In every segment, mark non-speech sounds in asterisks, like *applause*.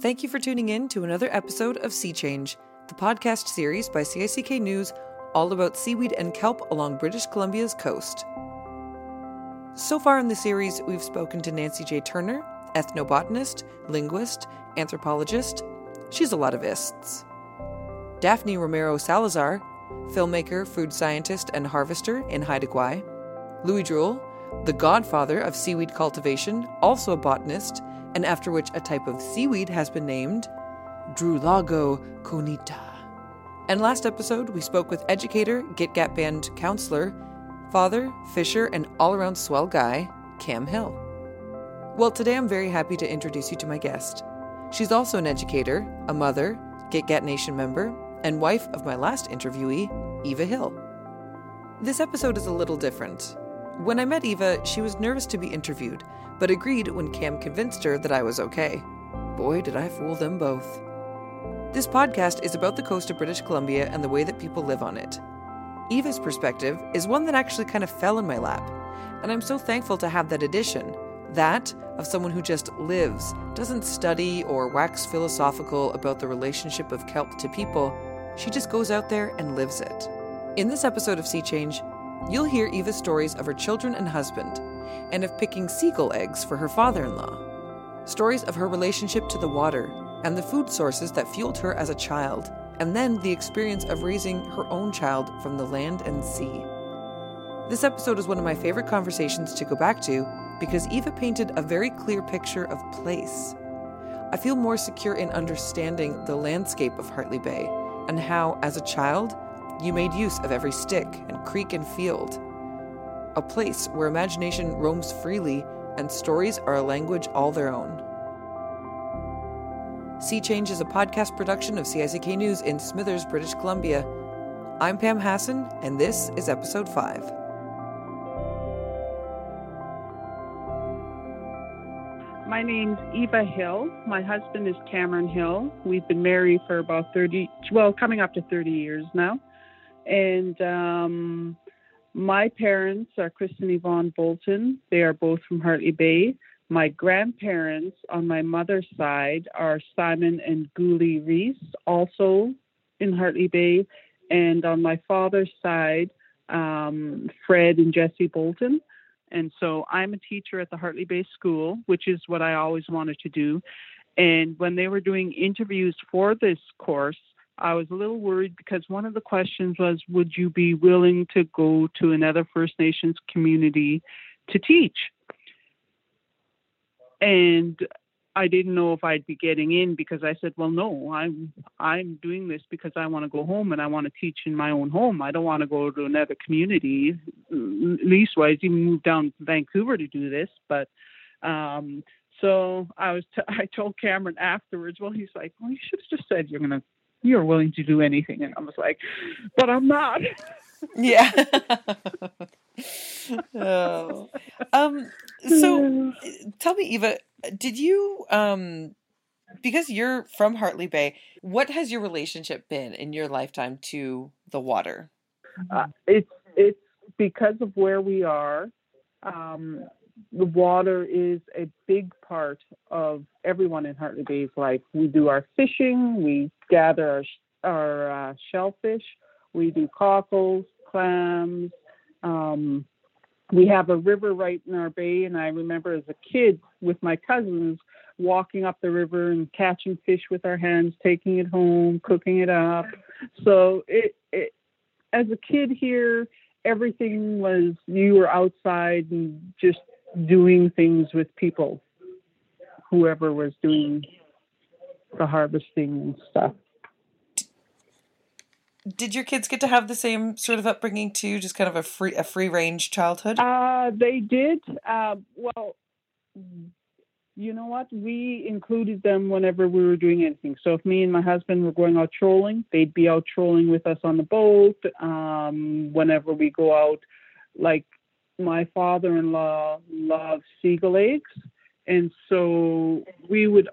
Thank you for tuning in to another episode of Sea Change, the podcast series by CICK News all about seaweed and kelp along British Columbia's coast. So far in the series, we've spoken to Nancy J. Turner, ethnobotanist, linguist, anthropologist. She's a lot of ists. Daphne Romero Salazar, filmmaker, food scientist, and harvester in Haida Gwaii. Louis Druehl, the godfather of seaweed cultivation, also a botanist, and after which a type of seaweed has been named Drulago conita. And last episode, we spoke with educator, Gitga'at Band counselor, father, fisher, and all around swell guy, Cam Hill. Well, today I'm very happy to introduce you to my guest. She's also an educator, a mother, Git Nation member, and wife of my last interviewee, Eva Hill. This episode is a little different. When I met Eva, she was nervous to be interviewed, but agreed when Cam convinced her that I was okay. Boy, did I fool them both. This podcast is about the coast of British Columbia and the way that people live on it. Eva's perspective is one that actually kind of fell in my lap, and I'm so thankful to have that addition that of someone who just lives, doesn't study or wax philosophical about the relationship of kelp to people. She just goes out there and lives it. In this episode of Sea Change, You'll hear Eva's stories of her children and husband, and of picking seagull eggs for her father in law. Stories of her relationship to the water, and the food sources that fueled her as a child, and then the experience of raising her own child from the land and sea. This episode is one of my favorite conversations to go back to because Eva painted a very clear picture of place. I feel more secure in understanding the landscape of Hartley Bay and how, as a child, you made use of every stick and creek and field. A place where imagination roams freely and stories are a language all their own. Sea Change is a podcast production of CICK News in Smithers, British Columbia. I'm Pam Hassan, and this is episode 5. My name's Eva Hill. My husband is Cameron Hill. We've been married for about 30, well, coming up to 30 years now. And um, my parents are Kristen Yvonne Bolton. They are both from Hartley Bay. My grandparents on my mother's side are Simon and Guli Reese, also in Hartley Bay. And on my father's side, um, Fred and Jesse Bolton. And so I'm a teacher at the Hartley Bay School, which is what I always wanted to do. And when they were doing interviews for this course, I was a little worried because one of the questions was, would you be willing to go to another First Nations community to teach? And I didn't know if I'd be getting in because I said, well, no, I'm I'm doing this because I want to go home and I want to teach in my own home. I don't want to go to another community. Leastwise, even move down to Vancouver to do this, but. Um, so I was, t- *laughs* I told Cameron afterwards. Well, he's like, well, you should have just said you're going to you're willing to do anything. And I was like, but I'm not. yeah. *laughs* *laughs* oh. Um, so tell me, Eva, did you, um, because you're from Hartley Bay, what has your relationship been in your lifetime to the water? Uh, it's, it's because of where we are. Um, the water is a big part of everyone in Hartley Bay's life. We do our fishing, we gather our, our uh, shellfish, we do cockles, clams. Um, we have a river right in our bay, and I remember as a kid with my cousins walking up the river and catching fish with our hands, taking it home, cooking it up. So it, it as a kid here, everything was you were outside and just doing things with people, whoever was doing the harvesting and stuff. Did your kids get to have the same sort of upbringing too, just kind of a free a free range childhood? Uh, they did. Uh, well, you know what? We included them whenever we were doing anything. So if me and my husband were going out trolling, they'd be out trolling with us on the boat. Um, whenever we go out, like my father-in-law loves seagull eggs, and so we would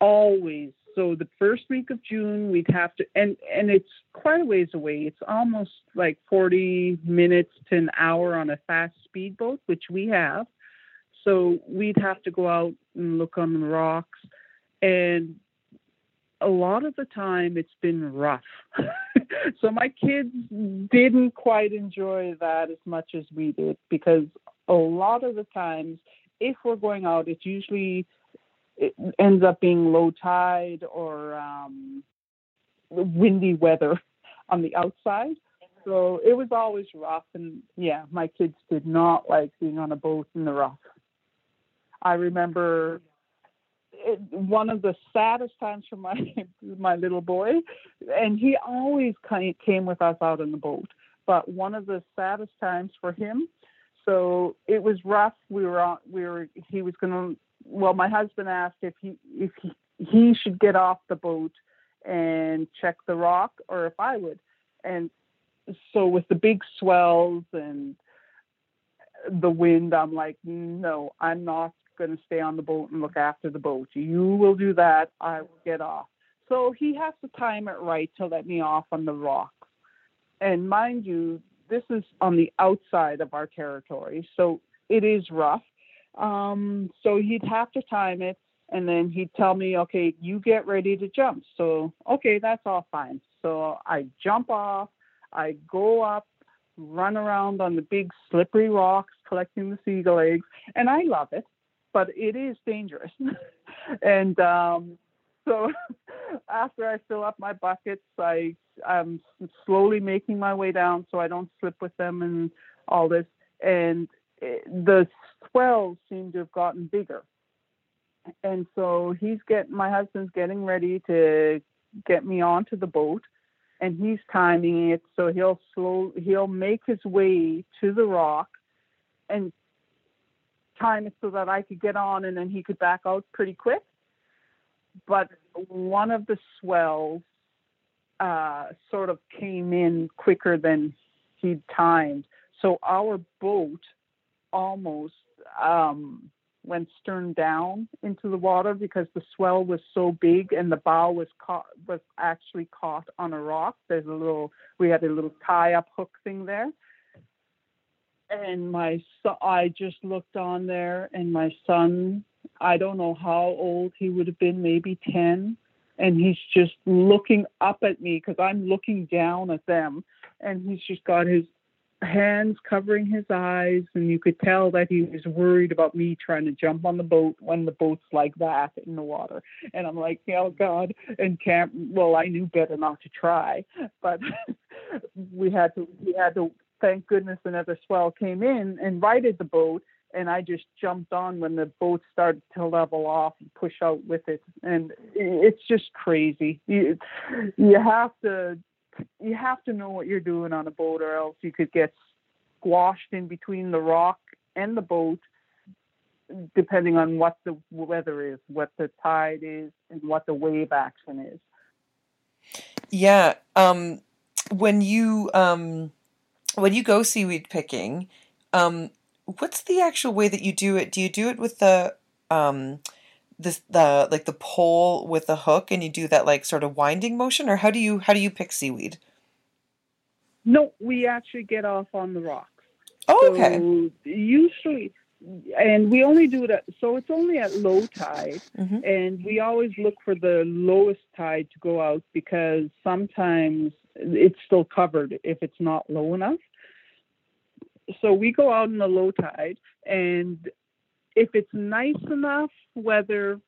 always. So the first week of June, we'd have to, and and it's quite a ways away. It's almost like 40 minutes to an hour on a fast speedboat, which we have. So we'd have to go out and look on the rocks, and a lot of the time it's been rough. *laughs* so my kids didn't quite enjoy that as much as we did because a lot of the times if we're going out it's usually it ends up being low tide or um, windy weather *laughs* on the outside. So it was always rough, and yeah, my kids did not like being on a boat in the rough. I remember it, one of the saddest times for my *laughs* my little boy, and he always came with us out on the boat. But one of the saddest times for him, so it was rough. We were on. We were. He was gonna. Well, my husband asked if he if he, he should get off the boat and check the rock, or if I would. And so with the big swells and the wind, I'm like, no, I'm not going to stay on the boat and look after the boat. You will do that. I will get off. So he has to time it right to let me off on the rocks. And mind you, this is on the outside of our territory, so it is rough. Um, so he'd have to time it, and then he'd tell me, okay, you get ready to jump. So, okay, that's all fine. So I jump off, I go up, run around on the big slippery rocks collecting the seagull eggs, and I love it but it is dangerous. *laughs* and um, so *laughs* after I fill up my buckets, I I'm slowly making my way down so I don't slip with them and all this. And it, the swells seem to have gotten bigger. And so he's getting my husband's getting ready to get me onto the boat and he's timing it so he'll slow he'll make his way to the rock and time so that I could get on and then he could back out pretty quick. But one of the swells uh, sort of came in quicker than he'd timed. So our boat almost um, went stern down into the water because the swell was so big and the bow was caught was actually caught on a rock. There's a little we had a little tie up hook thing there and my son, I just looked on there, and my son, I don't know how old he would have been, maybe 10, and he's just looking up at me because I'm looking down at them, and he's just got his hands covering his eyes, and you could tell that he was worried about me trying to jump on the boat when the boat's like that in the water. And I'm like, oh God! And Cam, well, I knew better not to try, but *laughs* we had to we had to thank goodness another swell came in and righted the boat and I just jumped on when the boat started to level off and push out with it. And it's just crazy. You, you have to you have to know what you're doing on a boat, or else you could get squashed in between the rock and the boat, depending on what the weather is, what the tide is, and what the wave action is. Yeah. Um, when you um, when you go seaweed picking, um, what's the actual way that you do it? Do you do it with the um, the the like the pole with the hook, and you do that like sort of winding motion, or how do you how do you pick seaweed? No, we actually get off on the rocks. Oh, okay. So usually, and we only do it so it's only at low tide, mm-hmm. and we always look for the lowest tide to go out because sometimes it's still covered if it's not low enough. So we go out in the low tide, and if it's nice enough weather,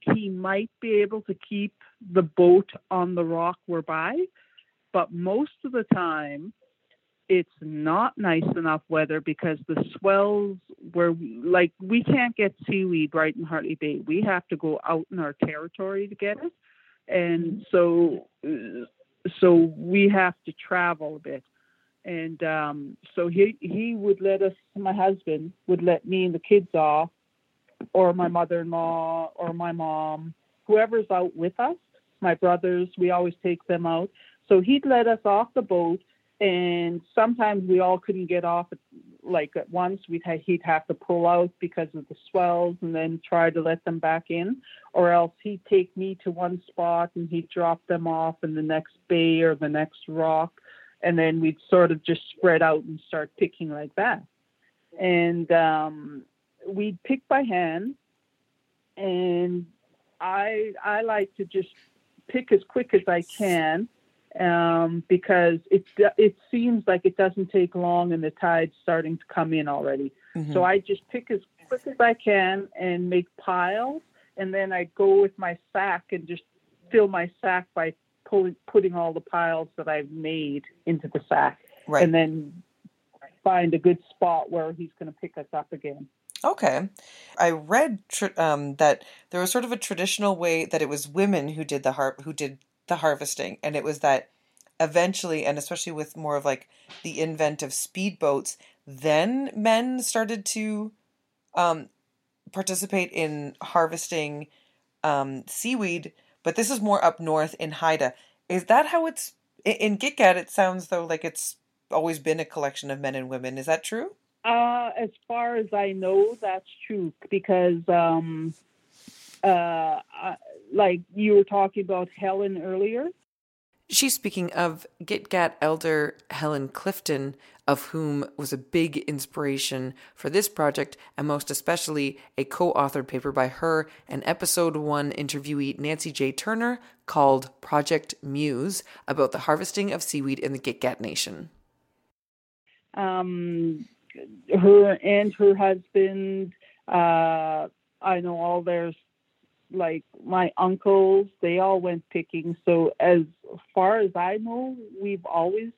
he might be able to keep the boat on the rock we're by. But most of the time, it's not nice enough weather because the swells were like we can't get seaweed right in Hartley Bay. We have to go out in our territory to get it. And mm-hmm. so uh, so we have to travel a bit. And um, so he he would let us, my husband would let me and the kids off, or my mm-hmm. mother-in-law, or my mom, whoever's out with us. My brothers, we always take them out. So he'd let us off the boat, and sometimes we all couldn't get off at, like at once. We'd ha- he'd have to pull out because of the swells, and then try to let them back in, or else he'd take me to one spot and he'd drop them off in the next bay or the next rock, and then we'd sort of just spread out and start picking like that. And um, we'd pick by hand, and I I like to just pick as quick as I can um, because it it seems like it doesn't take long and the tide's starting to come in already. Mhm. So I just pick as quick as I can and make piles, and then I go with my sack and just fill my sack by pulling, putting all the piles that I've made into the sack, right. and then find a good spot where he's going to pick us up again. Okay. I read tr- um, that there was sort of a traditional way that it was women who did the harp who did the harvesting, and it was that eventually, and especially with more of like the invent of speedboats, then men started to um, participate in harvesting um, seaweed. But this is more up north in Haida. Is that how it's in- Gitga'at? It sounds though like it's always been a collection of men and women. Is that true? Uh, as far as I know, that's true because, um, uh, I- like you were talking about Helen earlier. She's speaking of Gitga'at elder Helen Clifton, of whom was a big inspiration for this project, and most especially a co authored paper by her and episode one interviewee Nancy J. Turner called Project Muse about the harvesting of seaweed in the Gitga'at Nation. Um, her and her husband. Uh, I know all their like my uncles. They all went picking. So as far as I know, we've always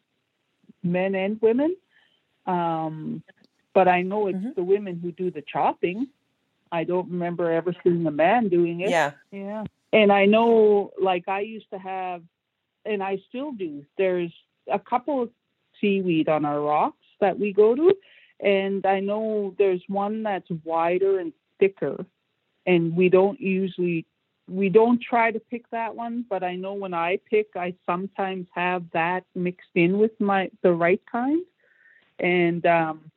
men and women. Um, but I know it's Mhm. the women who do the chopping. I don't remember ever seeing a man doing it. Yeah. Yeah. And I know, like, I used to have, and I still do, there's a couple of seaweed on our rocks that we go to. And I know there's one that's wider and thicker. And we don't usually, we don't try to pick that one. But I know when I pick, I sometimes have that mixed in with my, the right kind. And um,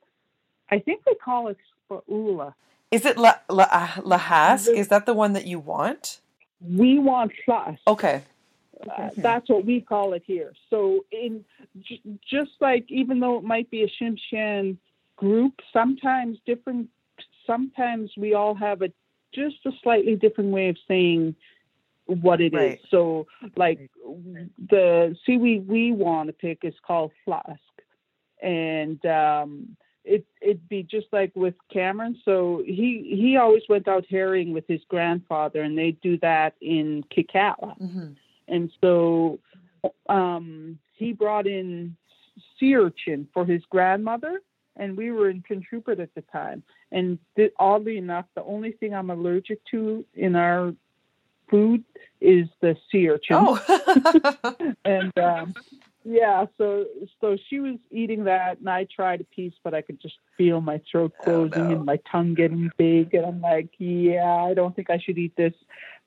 I think they call it spaula. Is it La, La, uh, Lahask? Is that the one that you want? We want plus. Okay. Uh, that's what we call it here. So, in j- just like even though it might be a Tsimshian group, sometimes different. Sometimes we all have a just a slightly different way of saying what it is. Right. So, like the seaweed we want to pick is called flask, and um, it it'd be just like with Cameron. So he he always went out herring with his grandfather, and they do that in Kitkatla. hmm And so um, he brought in sea urchin for his grandmother, and we were in Prince at the time. And th- oddly enough, the only thing I'm allergic to in our food is the sea urchin. Oh. *laughs* And um, yeah, so so she was eating that, and I tried a piece, but I could just feel my throat Oh, closing no. and my tongue getting big, and I'm like, yeah, I don't think I should eat this.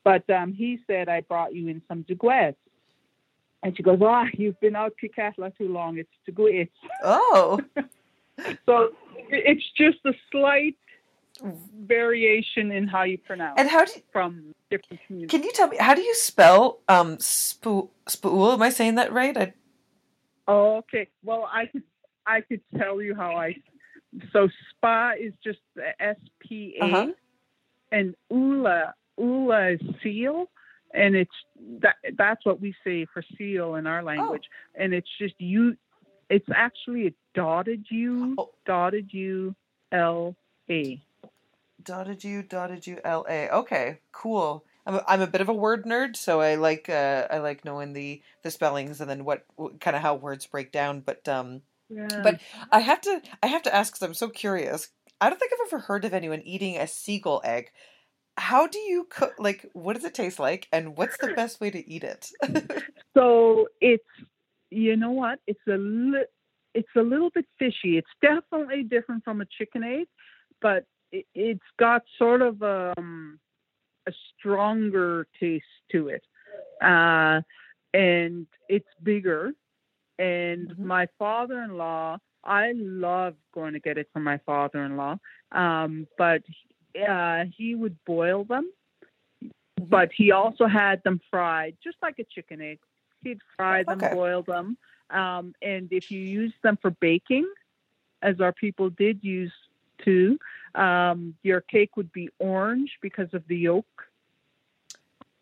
But um, he said I brought you in some duguets. And she goes, ah, you've been out Kitkatla too long. It's duguets. oh. *laughs* *laughs* So it's just a slight variation in how you pronounce And how do you, from different communities. can you tell me how do you spell um spool? Am I saying that right? I, Oh, okay. Well, I could I could tell you how I. So spa is just the S P A, Uh-huh. and ula ula is seal, and it's that that's what we say for seal in our language, and it's just you. It's actually a dotted U, Oh. dotted U, L A. dotted U dotted U L A. Okay, cool. I'm a, I'm a bit of a word nerd, so I like uh, I like knowing the the spellings and then what, what kind of how words break down. But um, Yeah. But I have to I have to ask because I'm so curious. I don't think I've ever heard of anyone eating a seagull egg. How do you cook? Like, what does it taste like, and what's the *laughs* best way to eat it? *laughs* So it's you know what? It's a li- it's a little bit fishy. It's definitely different from a chicken egg, but it, it's got sort of um, a stronger taste to it, uh, and it's bigger. And Mhm. my father-in-law, I love going to get it from my father-in-law, um, but uh, he would boil them but he also had them fried, just like a chicken egg. He'd fry them, Okay. boil them, um, and if you use them for baking, as our people did use to, um, your cake would be orange because of the yolk.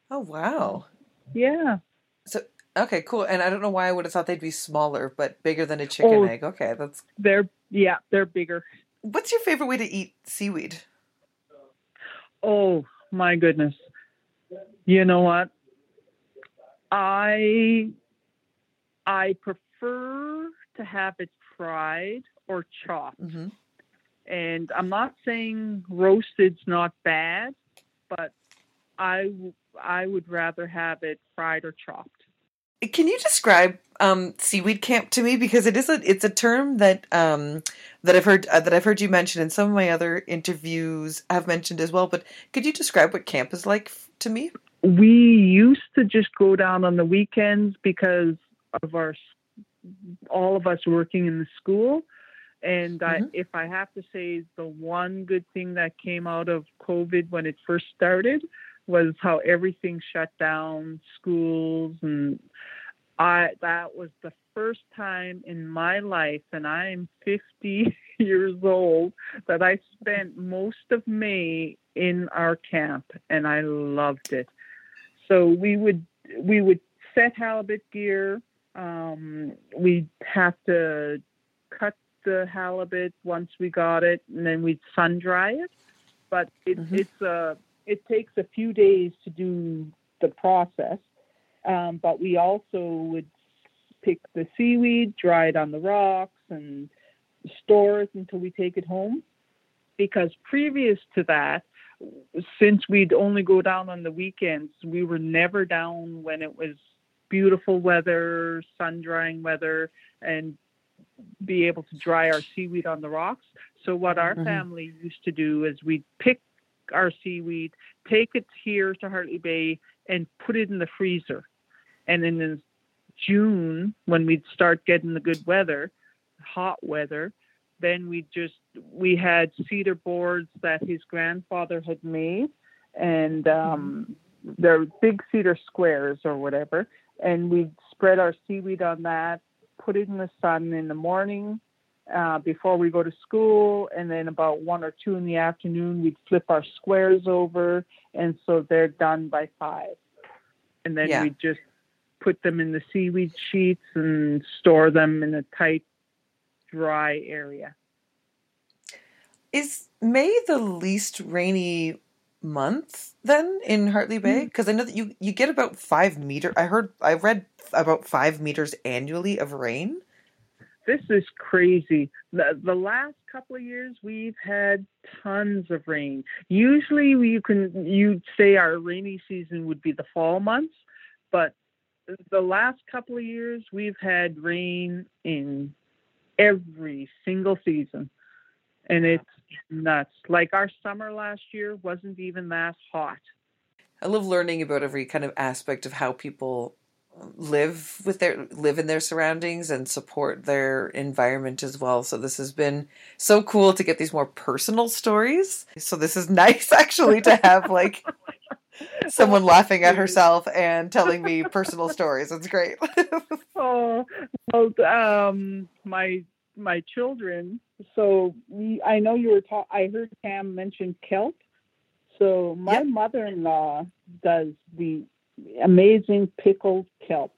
oh wow! Yeah. So okay, cool. And I don't know why I would have thought they'd be smaller, but bigger than a chicken Oh. egg. Okay, that's. They're yeah, they're bigger. What's your favorite way to eat seaweed? Oh my goodness. You know what? I I prefer to have it fried or chopped. hmm And I'm not saying roasted's not bad, but I w- I would rather have it fried or chopped. Can you describe um, seaweed camp to me because it is a it's a term that um, that I've heard uh, that I've heard you mention and some of my other interviews have mentioned as well. But could you describe what camp is like f- to me? We used to just go down on the weekends because of our all of us working in the school. And I, Mhm. if I have to say, the one good thing that came out of COVID when it first started was how everything shut down, schools, and I. That was the first time in my life, and I'm 50 *laughs* years old, that I spent most of May in our camp, and I loved it. So we would we would set halibut gear. Um, we'd have to cut the halibut once we got it, and then we'd sun dry it. But it, Mhm. it's a it takes a few days to do the process. Um, but we also would pick the seaweed, dry it on the rocks, and store it until we take it home. Because previous to that, since we'd only go down on the weekends, we were never down when it was beautiful weather, sun drying weather, and be able to dry our seaweed on the rocks. So what our Mhm. family used to do is we'd pick our seaweed, take it here to Hartley Bay, and put it in the freezer. And then in June, when we'd start getting the good weather, hot weather, then we just we had cedar boards that his grandfather had made, and um, they're big cedar squares or whatever, and we'd spread our seaweed on that, put it in the sun in the morning uh, before we go to school, and then about one or two in the afternoon, we'd flip our squares over, and so they're done by five, and then Yeah. we just put them in the seaweed sheets and store them in a tight, dry area. Is May the least rainy month then in Hartley Bay? Mm. Because I know that you you get about five meter. I heard I read about five meters annually of rain. This is crazy. The, the last couple of years, we've had tons of rain. Usually, you can you'd say our rainy season would be the fall months, but the last couple of years, we've had rain in every single season, and it's nuts. Like our summer last year wasn't even that hot. I love learning about every kind of aspect of how people live with their live in their surroundings and support their environment as well. So this has been so cool to get these more personal stories. So this is *laughs* nice actually to have like *laughs* *laughs* someone laughing at herself and telling me personal stories. It's great. *laughs* Oh, well, um, my my children. So we, I know you were talking. I heard Cam mention kelp. So my Yep. mother-in-law does the amazing pickled kelp,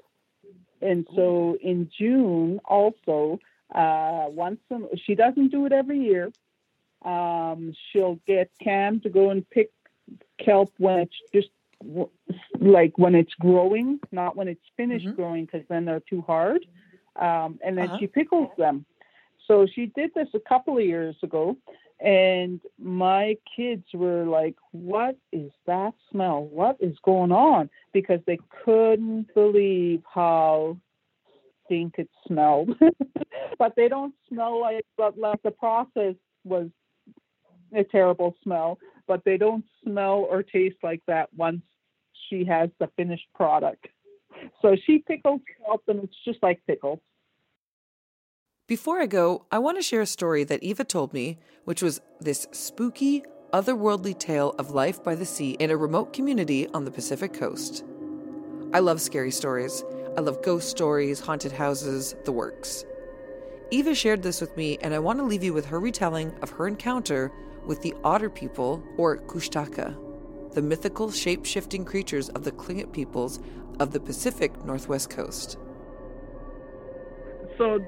and so in June also uh, once a, she doesn't do it every year. Um, she'll get Cam to go and pick kelp when it's just like when it's growing, not when it's finished Mhm. growing, because then they're too hard. Um, and then Uh-huh. she pickles them. So she did this a couple of years ago, and my kids were like, "What is that smell? What is going on?" Because they couldn't believe how stink it smelled. *laughs* but they don't smell like, but like the process was a terrible smell, but they don't smell or taste like that once she has the finished product. So she pickles kelp and it's just like pickles. Before I go, I want to share a story that Eva told me, which was this spooky, otherworldly tale of life by the sea in a remote community on the Pacific coast. I love scary stories. I love ghost stories, haunted houses, the works. Eva shared this with me, and I want to leave you with her retelling of her encounter with the otter people, or Kushtaka. the mythical shape shifting creatures of the Tlingit peoples of the Pacific Northwest coast. So,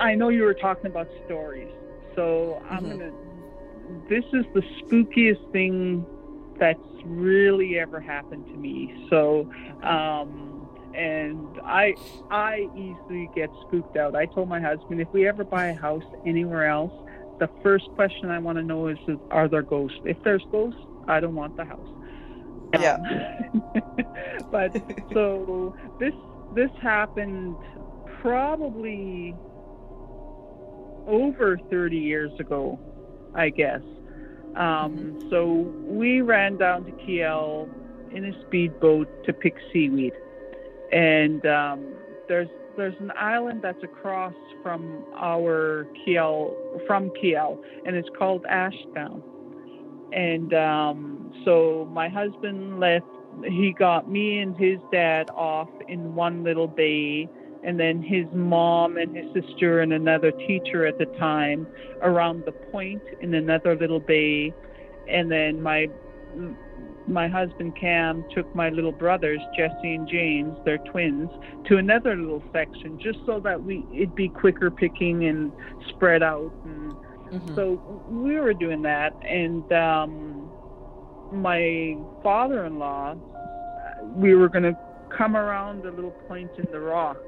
I know you were talking about stories. So, I'm mm-hmm. going to. This is the spookiest thing that's really ever happened to me. So, um, and I I easily get spooked out. I told my husband if we ever buy a house anywhere else, the first question I want to know is, is are there ghosts? If there's ghosts, I don't want the house. Yeah. Um, *laughs* but so this this happened probably over 30 years ago, I guess. Um, mm-hmm. So we ran down to Kiel in a speedboat to pick seaweed, and um, there's there's an island that's across from our Kiel from Kiel, and it's called Ashdown. And um, so my husband left. He got me and his dad off in one little bay, and then his mom and his sister and another teacher at the time around the point in another little bay, and then my my husband Cam took my little brothers Jesse and James, they're twins, to another little section just so that we it'd be quicker picking and spread out. And mm-hmm. so we were doing that, and um, my father-in-law, we were going to come around a little point in the rock,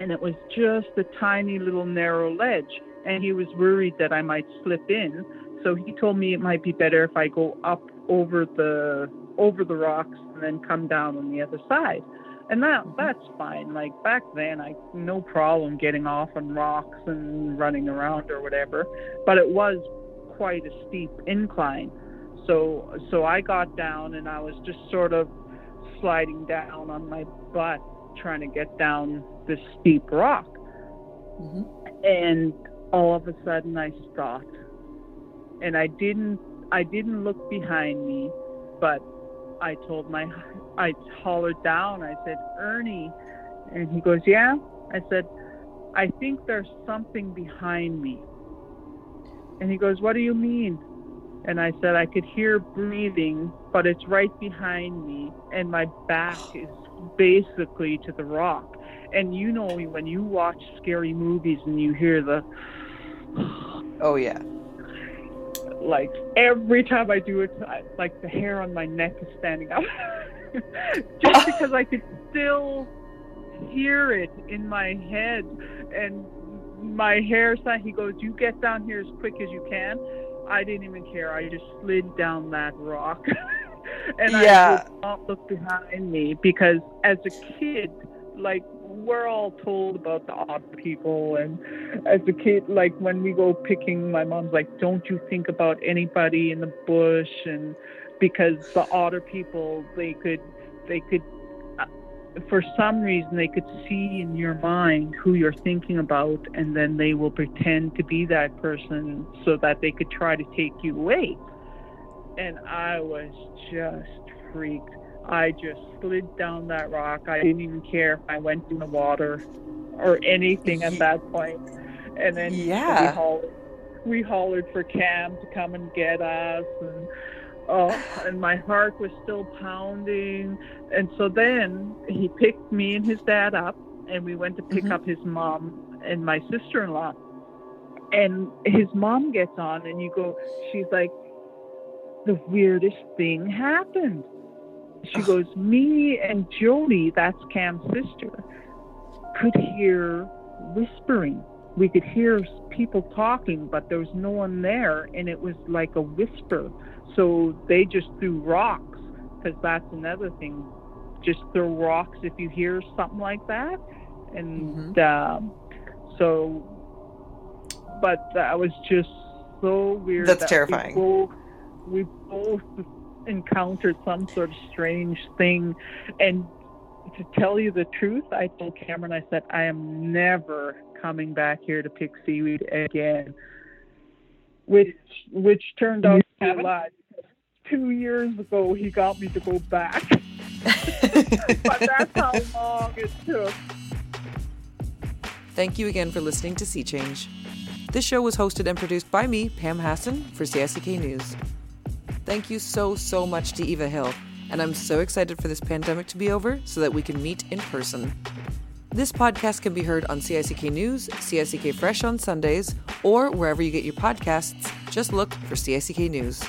and it was just a tiny little narrow ledge, and he was worried that I might slip in. So he told me it might be better if I go up over the over the rocks and then come down on the other side. And that that's fine. Like back then I no problem getting off on rocks and running around or whatever. But it was quite a steep incline. So so I got down and I was just sort of sliding down on my butt trying to get down this steep rock. Mm-hmm. And all of a sudden I stopped. And I didn't I didn't look behind me, but I told my, I hollered down. I said, Ernie. And he goes, Yeah. I said, I think there's something behind me. And he goes, What do you mean? And I said, I could hear breathing, but it's right behind me, and my back *sighs* is basically to the rock. And you know, when you watch scary movies and you hear the. Oh, yeah like every time I do it, I, like the hair on my neck is standing up, *laughs* just *laughs* because I could still hear it in my head, and my hair. He goes, "You get down here as quick as you can." I didn't even care. I just slid down that rock, *laughs* and yeah. I did not look behind me because as a kid, like we're all told about the odd people and as a kid like when we go picking my mom's like don't you think about anybody in the bush? And because the otter people they could they could uh, for some reason they could see in your mind who you're thinking about and then they will pretend to be that person so that they could try to take you away. And i was just freaked I just slid down that rock. I didn't even care if I went in the water or anything at that point. And then yeah. we, hollered, we hollered for Cam to come and get us. And, oh, and my heart was still pounding. And so then he picked me and his dad up, and we went to pick mm-hmm. up his mom and my sister in law. And his mom gets on, and you go, she's like, the weirdest thing happened she goes, Me and Jody, that's Cam's sister, could hear whispering. We could hear people talking, but there was no one there, and it was like a whisper. So they just threw rocks, because that's another thing. Just throw rocks if you hear something like that. And mm-hmm. uh, so, but that was just so weird. That's that terrifying. We both, we both encountered some sort of strange thing. And to tell you the truth, I told Cameron, I said, I am never coming back here to pick seaweed again. Which which turned out to be a lie. Two years ago, he got me to go back. *laughs* but that's how long it took. Thank you again for listening to Sea Change. This show was hosted and produced by me, Pam Hassan, for CICK News. Thank you so, so much to Eva Hill, and I'm so excited for this pandemic to be over so that we can meet in person. This podcast can be heard on CICK News, CICK Fresh on Sundays, or wherever you get your podcasts. Just look for CICK News.